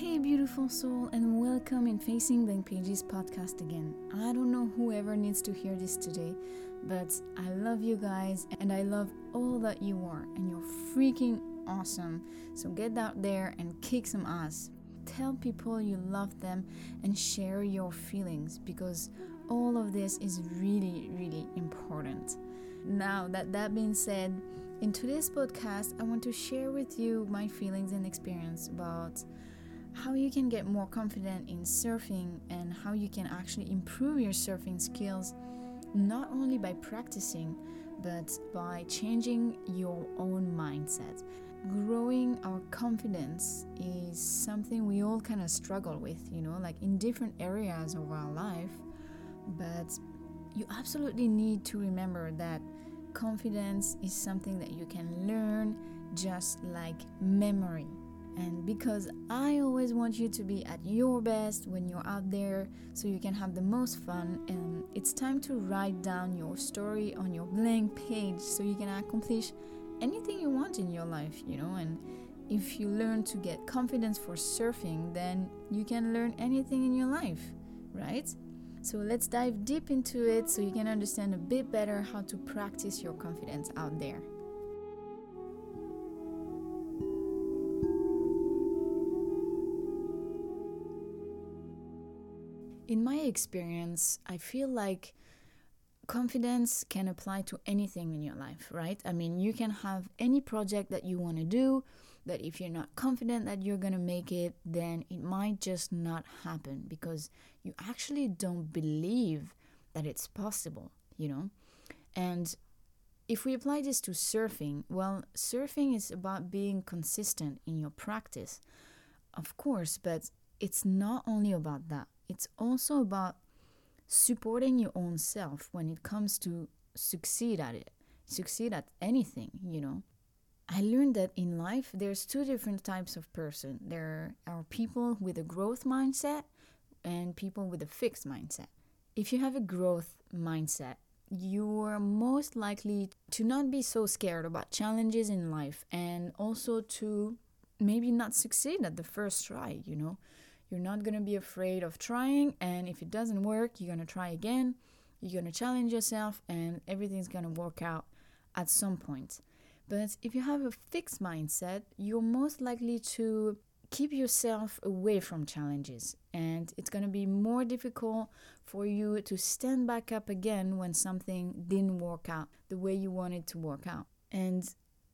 Hey, beautiful soul, and welcome in Facing Blank Pages podcast again. I don't know whoever needs to hear this today, but I love you guys and I love all that you are, and you're freaking awesome. So get out there and kick some ass. Tell people you love them and share your feelings because all of this is really, really important. Now, that that being said, in today's podcast, I want to share with you my feelings and experience about how you can get more confident in surfing and how you can actually improve your surfing skills not only by practicing but by changing your own mindset. Growing our confidence is something we all kind of struggle with, you know, like in different areas of our life. But you absolutely need to remember that confidence is something that you can learn just like memory. And because I always want you to be at your best when you're out there so you can have the most fun, and it's time to write down your story on your blank page so you can accomplish anything you want in your life, you know. And if you learn to get confidence for surfing, then you can learn anything in your life, right? So let's dive deep into it so you can understand a bit better how to practice your confidence out there. In my experience, I feel like confidence can apply to anything in your life, right? I mean, you can have any project that you want to do, that if you're not confident that you're going to make it, then it might just not happen because you actually don't believe that it's possible, you know? And if we apply this to surfing, well, surfing is about being consistent in your practice, of course, but it's not only about that it's also about supporting your own self when it comes to succeed at it, succeed at anything, you know. I learned that in life there's two different types of person. There are people with a growth mindset and people with a fixed mindset. If you have a growth mindset, you are most likely to not be so scared about challenges in life and also to maybe not succeed at the first try, you know. You're not going to be afraid of trying, and if it doesn't work, you're going to try again. You're going to challenge yourself, and everything's going to work out at some point. But if you have a fixed mindset, you're most likely to keep yourself away from challenges, and it's going to be more difficult for you to stand back up again when something didn't work out the way you wanted to work out. And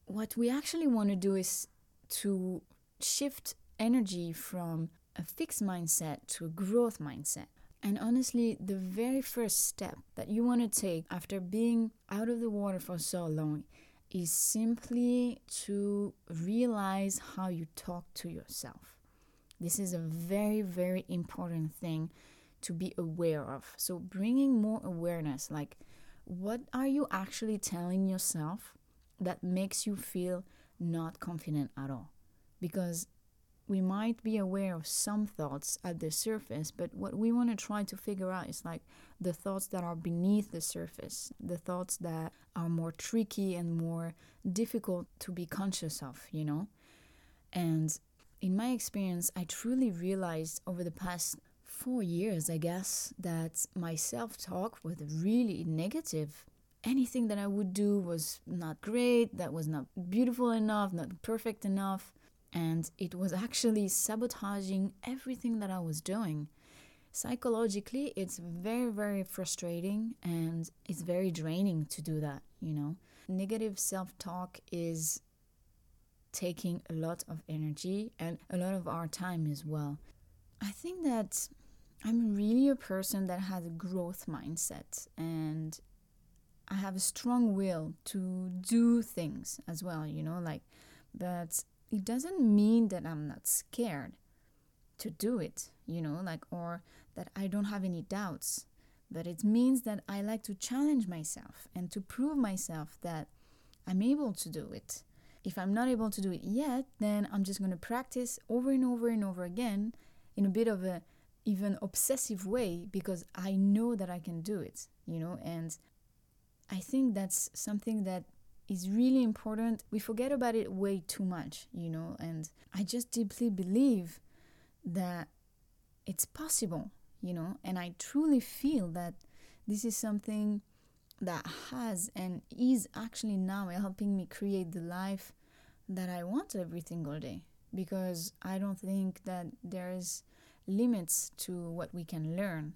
what we actually want to do is to shift energy from a fixed mindset to a growth mindset. And honestly, the very first step that you want to take after being out of the water for so long is simply to realize how you talk to yourself. This is a very, very important thing to be aware of. So, bringing more awareness like, what are you actually telling yourself that makes you feel not confident at all? Because we might be aware of some thoughts at the surface, but what we want to try to figure out is like the thoughts that are beneath the surface, the thoughts that are more tricky and more difficult to be conscious of, you know? And in my experience, I truly realized over the past four years, I guess, that my self talk was really negative. Anything that I would do was not great, that was not beautiful enough, not perfect enough and it was actually sabotaging everything that I was doing. Psychologically, it's very, very frustrating and it's very draining to do that, you know. Negative self talk is taking a lot of energy and a lot of our time as well. I think that I'm really a person that has a growth mindset and I have a strong will to do things as well, you know, like, but it doesn't mean that I'm not scared to do it, you know, like, or that I don't have any doubts. But it means that I like to challenge myself and to prove myself that I'm able to do it. If I'm not able to do it yet, then I'm just going to practice over and over and over again in a bit of a even obsessive way because I know that I can do it, you know, and I think that's something that is really important. We forget about it way too much, you know, and I just deeply believe that it's possible, you know, and I truly feel that this is something that has and is actually now helping me create the life that I want every single day because I don't think that there's limits to what we can learn.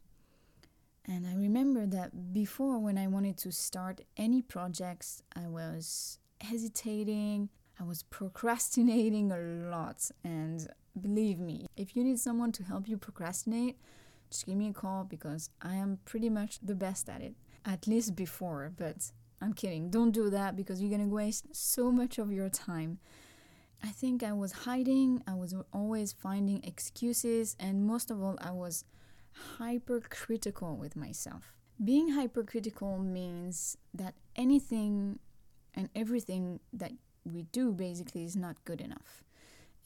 And I remember that before, when I wanted to start any projects, I was hesitating, I was procrastinating a lot. And believe me, if you need someone to help you procrastinate, just give me a call because I am pretty much the best at it, at least before. But I'm kidding. Don't do that because you're to waste so much of your time. I think I was hiding, I was always finding excuses, and most of all, I was hypercritical with myself. Being hypercritical means that anything and everything that we do basically is not good enough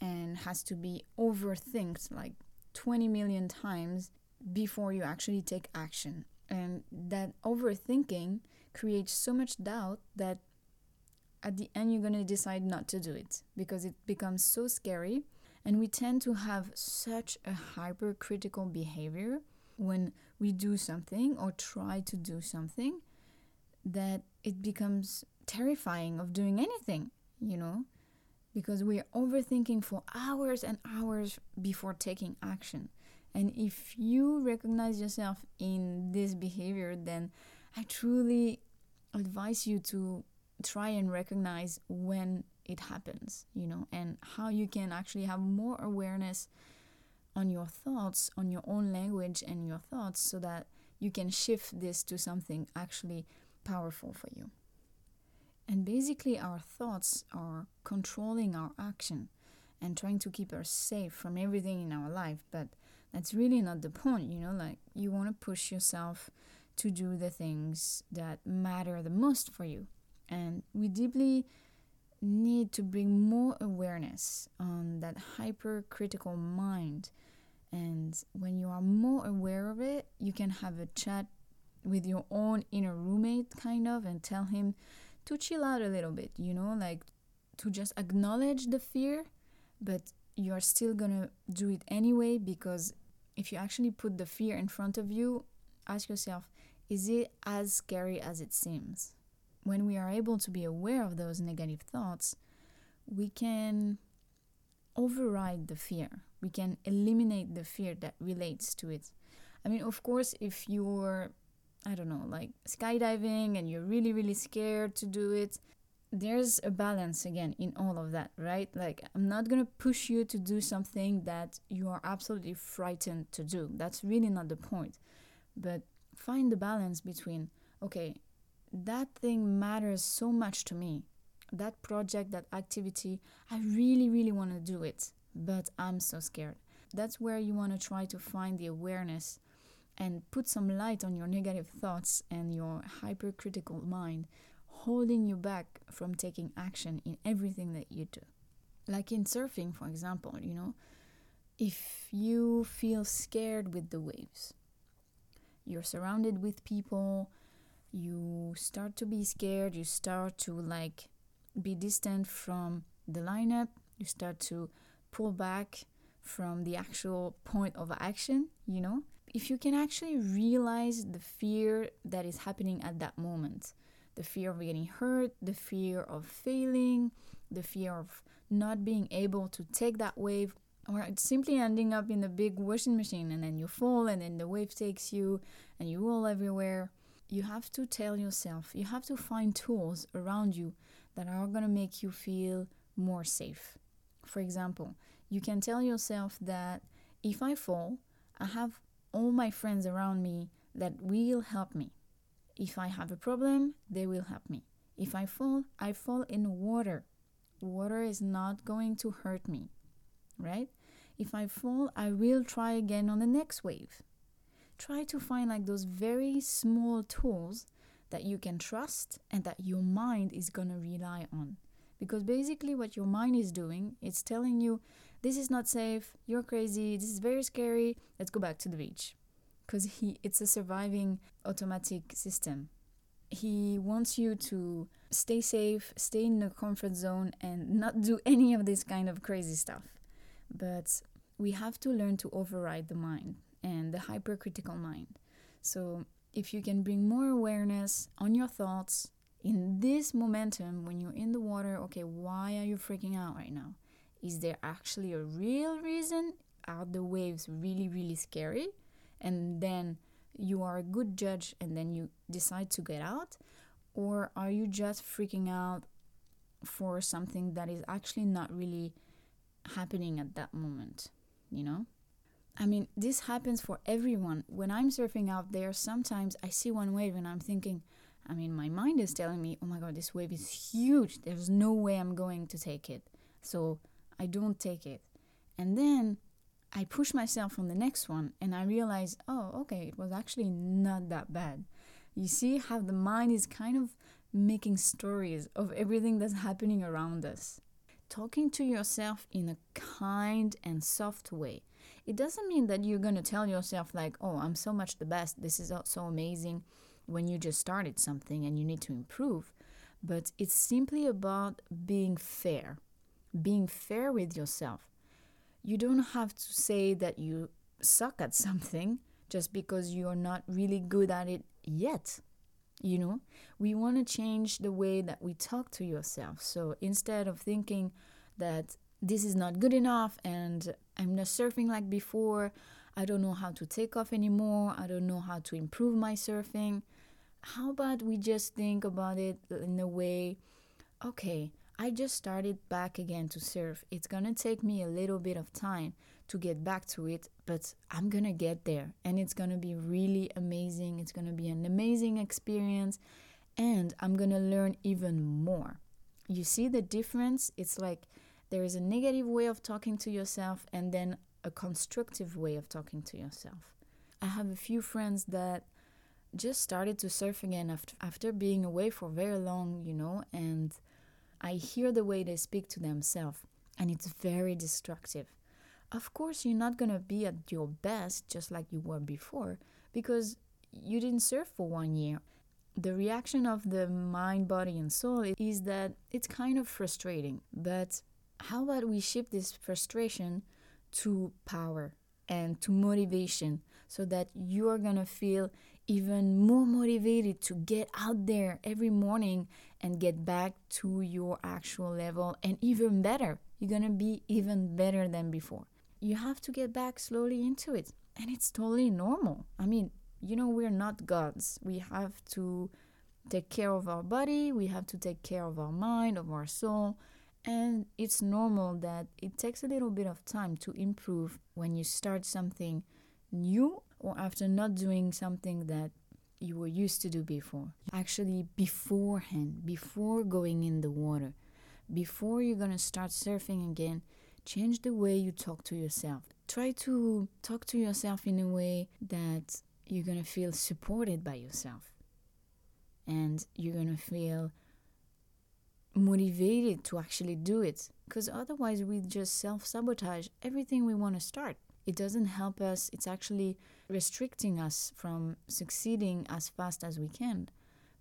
and has to be overthinked like 20 million times before you actually take action. And that overthinking creates so much doubt that at the end you're going to decide not to do it because it becomes so scary. And we tend to have such a hypercritical behavior when we do something or try to do something that it becomes terrifying of doing anything, you know, because we're overthinking for hours and hours before taking action. And if you recognize yourself in this behavior, then I truly advise you to try and recognize when it happens, you know, and how you can actually have more awareness on your thoughts, on your own language and your thoughts, so that you can shift this to something actually powerful for you. And basically, our thoughts are controlling our action and trying to keep us safe from everything in our life. But that's really not the point, you know, like you want to push yourself to do the things that matter the most for you. And we deeply need to bring more awareness on that hypercritical mind. And when you are more aware of it, you can have a chat with your own inner roommate, kind of, and tell him to chill out a little bit, you know, like to just acknowledge the fear, but you're still gonna do it anyway because if you actually put the fear in front of you, ask yourself, is it as scary as it seems? When we are able to be aware of those negative thoughts, we can override the fear. We can eliminate the fear that relates to it. I mean, of course, if you're, I don't know, like skydiving and you're really, really scared to do it, there's a balance again in all of that, right? Like, I'm not gonna push you to do something that you are absolutely frightened to do. That's really not the point. But find the balance between, okay, that thing matters so much to me. That project, that activity, I really, really wanna do it, but I'm so scared. That's where you wanna try to find the awareness and put some light on your negative thoughts and your hypercritical mind holding you back from taking action in everything that you do. Like in surfing, for example, you know, if you feel scared with the waves, you're surrounded with people, you start to be scared, you start to like be distant from the lineup, you start to pull back from the actual point of action, you know, if you can actually realize the fear that is happening at that moment, the fear of getting hurt, the fear of failing, the fear of not being able to take that wave, or simply ending up in a big washing machine and then you fall and then the wave takes you and you roll everywhere. You have to tell yourself, you have to find tools around you that are going to make you feel more safe. For example, you can tell yourself that if I fall, I have all my friends around me that will help me. If I have a problem, they will help me. If I fall, I fall in water. Water is not going to hurt me, right? If I fall, I will try again on the next wave. Try to find like those very small tools that you can trust and that your mind is going to rely on. Because basically, what your mind is doing, it's telling you, this is not safe, you're crazy, this is very scary, let's go back to the beach because he it's a surviving automatic system. He wants you to stay safe, stay in the comfort zone, and not do any of this kind of crazy stuff. But we have to learn to override the mind and the hypercritical mind. So, if you can bring more awareness on your thoughts in this momentum when you're in the water, okay, why are you freaking out right now? Is there actually a real reason? Are the waves really, really scary? And then you are a good judge and then you decide to get out? Or are you just freaking out for something that is actually not really happening at that moment? You know? I mean, this happens for everyone. When I'm surfing out there, sometimes I see one wave and I'm thinking, I mean, my mind is telling me, oh my god, this wave is huge. There's no way I'm going to take it. So I don't take it. And then I push myself on the next one and I realize, oh, okay, it was actually not that bad. You see how the mind is kind of making stories of everything that's happening around us. Talking to yourself in a kind and soft way it doesn't mean that you're going to tell yourself, like, oh, I'm so much the best, this is uh, so amazing when you just started something and you need to improve. But it's simply about being fair, being fair with yourself. You don't have to say that you suck at something just because you're not really good at it yet. You know, we want to change the way that we talk to yourself. So instead of thinking that this is not good enough and I'm not surfing like before. I don't know how to take off anymore. I don't know how to improve my surfing. How about we just think about it in a way okay, I just started back again to surf. It's gonna take me a little bit of time to get back to it, but I'm gonna get there and it's gonna be really amazing. It's gonna be an amazing experience and I'm gonna learn even more. You see the difference? It's like there is a negative way of talking to yourself and then a constructive way of talking to yourself. I have a few friends that just started to surf again after, after being away for very long, you know, and I hear the way they speak to themselves, and it's very destructive. Of course, you're not gonna be at your best just like you were before because you didn't surf for one year. The reaction of the mind, body, and soul is that it's kind of frustrating, but how about we shift this frustration to power and to motivation so that you are going to feel even more motivated to get out there every morning and get back to your actual level and even better. You're going to be even better than before. You have to get back slowly into it. And it's totally normal. I mean, you know, we're not gods. We have to take care of our body, we have to take care of our mind, of our soul, and it's normal that it takes a little bit of time to improve when you start something new or after not doing something that you were used to do before. Actually, beforehand, before going in the water, before you're gonna start surfing again, change the way you talk to yourself. Try to talk to yourself in a way that you're gonna feel supported by yourself and you're gonna feel motivated to actually do it because otherwise we just self sabotage everything we want to start. It doesn't help us, it's actually restricting us from succeeding as fast as we can.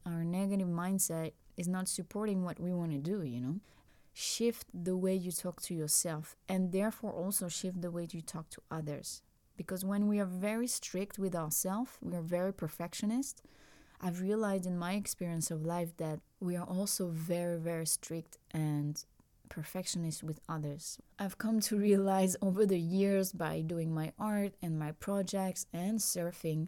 Our negative mindset is not supporting what we want to do, you know. Shift the way you talk to yourself and therefore also shift the way you talk to others. Because when we are very strict with ourselves, we are very perfectionist, I've realized in my experience of life that we are also very, very strict and perfectionist with others. I've come to realize over the years by doing my art and my projects and surfing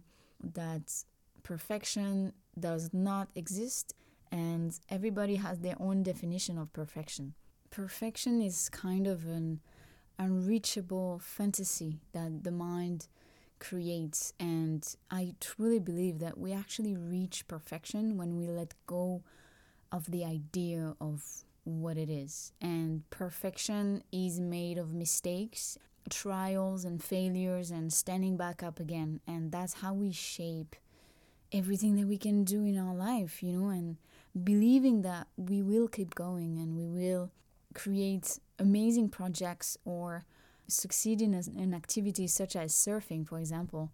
that perfection does not exist and everybody has their own definition of perfection. Perfection is kind of an unreachable fantasy that the mind creates. And I truly believe that we actually reach perfection when we let go of the idea of what it is. And perfection is made of mistakes, trials, and failures, and standing back up again. And that's how we shape everything that we can do in our life, you know, and believing that we will keep going and we will create amazing projects or succeed in an activity such as surfing, for example,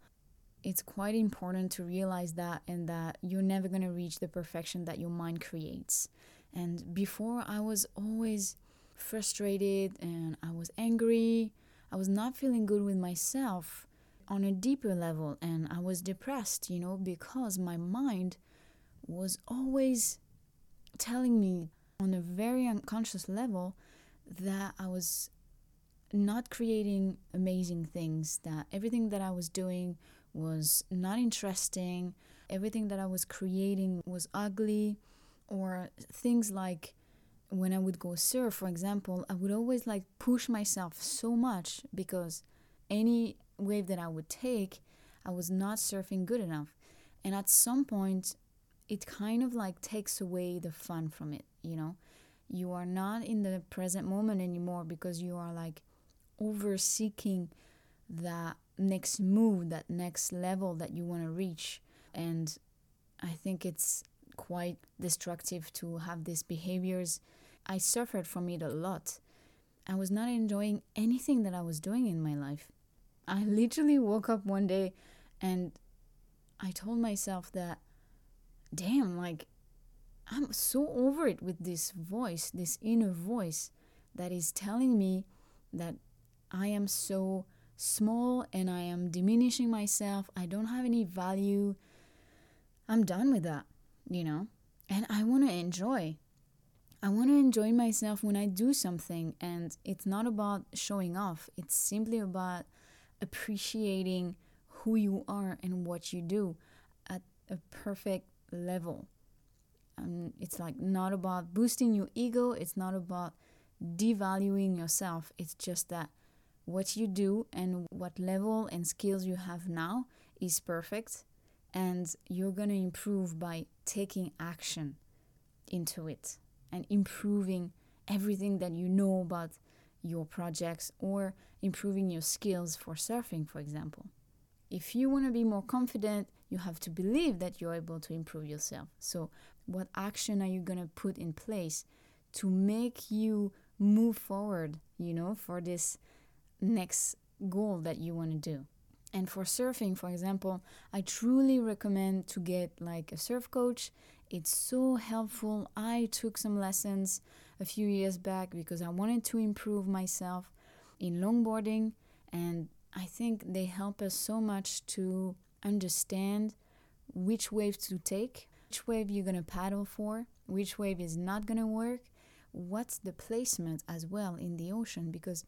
it's quite important to realize that and that you're never going to reach the perfection that your mind creates. And before, I was always frustrated and I was angry. I was not feeling good with myself on a deeper level and I was depressed, you know, because my mind was always telling me on a very unconscious level that I was not creating amazing things, that everything that I was doing was not interesting, everything that I was creating was ugly, or things like when I would go surf, for example, I would always like push myself so much because any wave that I would take, I was not surfing good enough. And at some point, it kind of like takes away the fun from it, you know? You are not in the present moment anymore because you are like over seeking that next move, that next level that you want to reach. And I think it's quite destructive to have these behaviors. I suffered from it a lot. I was not enjoying anything that I was doing in my life. I literally woke up one day and I told myself that, damn, like, I'm so over it with this voice, this inner voice that is telling me that I am so small and I am diminishing myself. I don't have any value. I'm done with that, you know? And I want to enjoy. I want to enjoy myself when I do something. And it's not about showing off, it's simply about appreciating who you are and what you do at a perfect level. And it's like not about boosting your ego, it's not about devaluing yourself. It's just that what you do and what level and skills you have now is perfect and you're going to improve by taking action into it and improving everything that you know about your projects or improving your skills for surfing, for example. If you want to be more confident, you have to believe that you're able to improve yourself. So, what action are you going to put in place to make you move forward, you know, for this next goal that you want to do? And for surfing, for example, I truly recommend to get like a surf coach. It's so helpful. I took some lessons a few years back because I wanted to improve myself in longboarding, and I think they help us so much to understand which wave to take, which wave you're gonna paddle for, which wave is not gonna work, what's the placement as well in the ocean because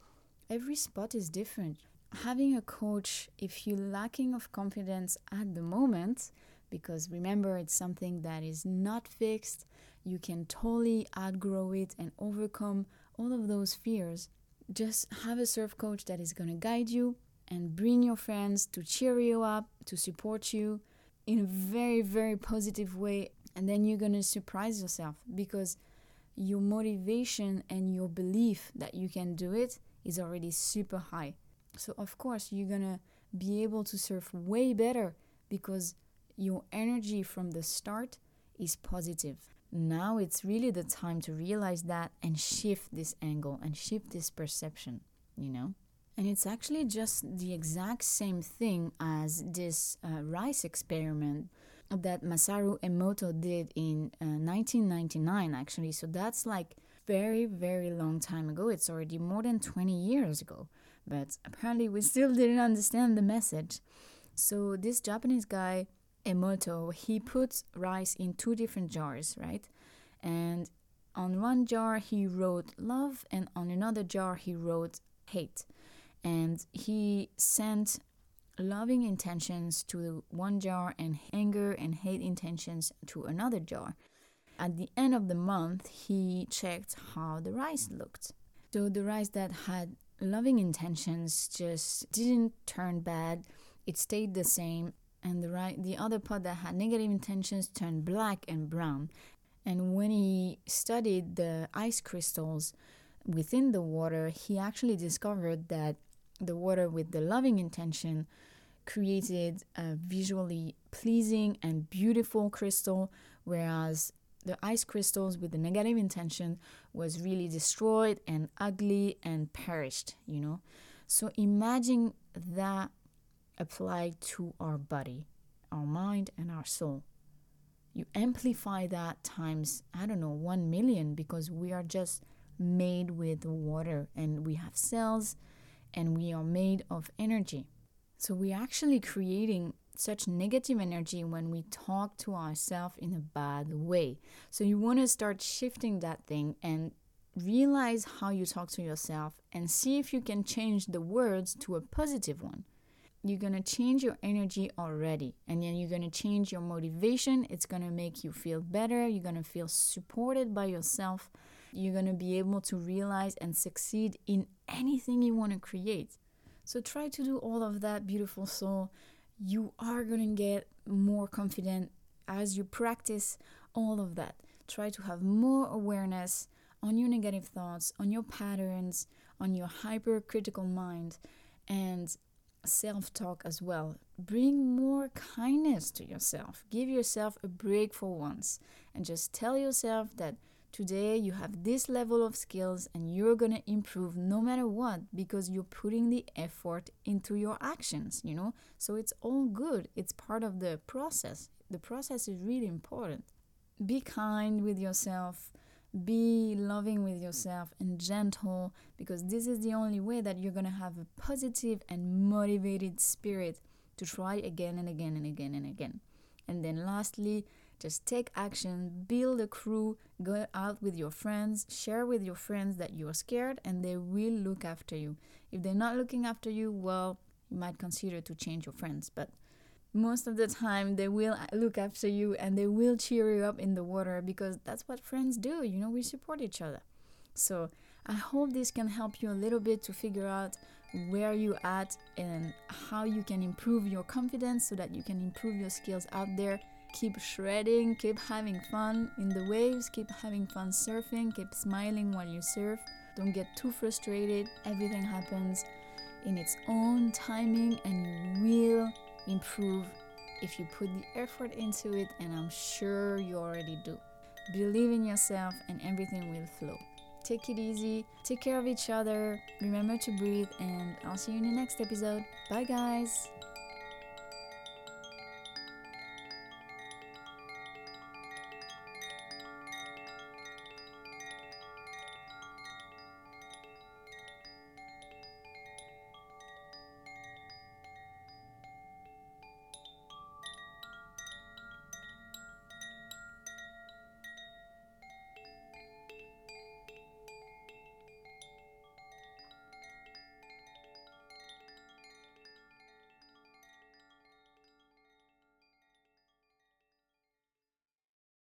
every spot is different. Having a coach, if you're lacking of confidence at the moment, because remember it's something that is not fixed, you can totally outgrow it and overcome all of those fears. Just have a surf coach that is going to guide you and bring your friends to cheer you up, to support you in a very, very positive way. And then you're going to surprise yourself because your motivation and your belief that you can do it is already super high. So, of course, you're to be able to surf way better because your energy from the start is positive. Now it's really the time to realize that and shift this angle and shift this perception, you know? And it's actually just the exact same thing as this uh, rice experiment that Masaru Emoto did in uh, 1999, actually. So that's like very, very long time ago. It's already more than 20 years ago. But apparently, we still didn't understand the message. So this Japanese guy Emoto, he puts rice in two different jars, right? And on one jar he wrote love, and on another jar he wrote hate. And he sent loving intentions to one jar and anger and hate intentions to another jar. At the end of the month, he checked how the rice looked. So the rice that had loving intentions just didn't turn bad, it stayed the same and the the other part that had negative intentions turned black and brown. And when he studied the ice crystals within the water, he actually discovered that the water with the loving intention created a visually pleasing and beautiful crystal, whereas the ice crystals with the negative intention was really destroyed and ugly and perished, you know. So imagine that applied to our body, our mind, and our soul. You amplify that times, I don't know, 1 million because we are just made with water and we have cells and we are made of energy. So we're actually creating such negative energy when we talk to ourselves in a bad way. So you want to start shifting that thing and realize how you talk to yourself and see if you can change the words to a positive one. You're going to change your energy already and then you're going to change your motivation. It's going to make you feel better. You're going to feel supported by yourself. You're going to be able to realize and succeed in anything you want to create. So try to do all of that, beautiful soul you are going to get more confident as you practice all of that. Try to have more awareness on your negative thoughts, on your patterns, on your hypercritical mind, and self talk as well. Bring more kindness to yourself. Give yourself a break for once and just tell yourself that Today, you have this level of skills and you're going to improve no matter what because you're putting the effort into your actions, you know? So it's all good. It's part of the process. The process is really important. Be kind with yourself, be loving with yourself and gentle because this is the only way that you're going to have a positive and motivated spirit to try again and again and again and again. And then lastly, just take action, build a crew, go out with your friends, share with your friends that you're scared, and they will look after you. If they're not looking after you, well, you might consider to change your friends, but most of the time they will look after you and they will cheer you up in the water because that's what friends do. You know, we support each other. So I hope this can help you a little bit to figure out where you at and how you can improve your confidence so that you can improve your skills out there keep shredding, keep having fun in the waves, keep having fun surfing, keep smiling while you surf. Don't get too frustrated. Everything happens in its own timing and you will improve if you put the effort into it, and I'm sure you already do. Believe in yourself and everything will flow. Take it easy, take care of each other, remember to breathe, and I'll see you in the next episode. Bye, guys.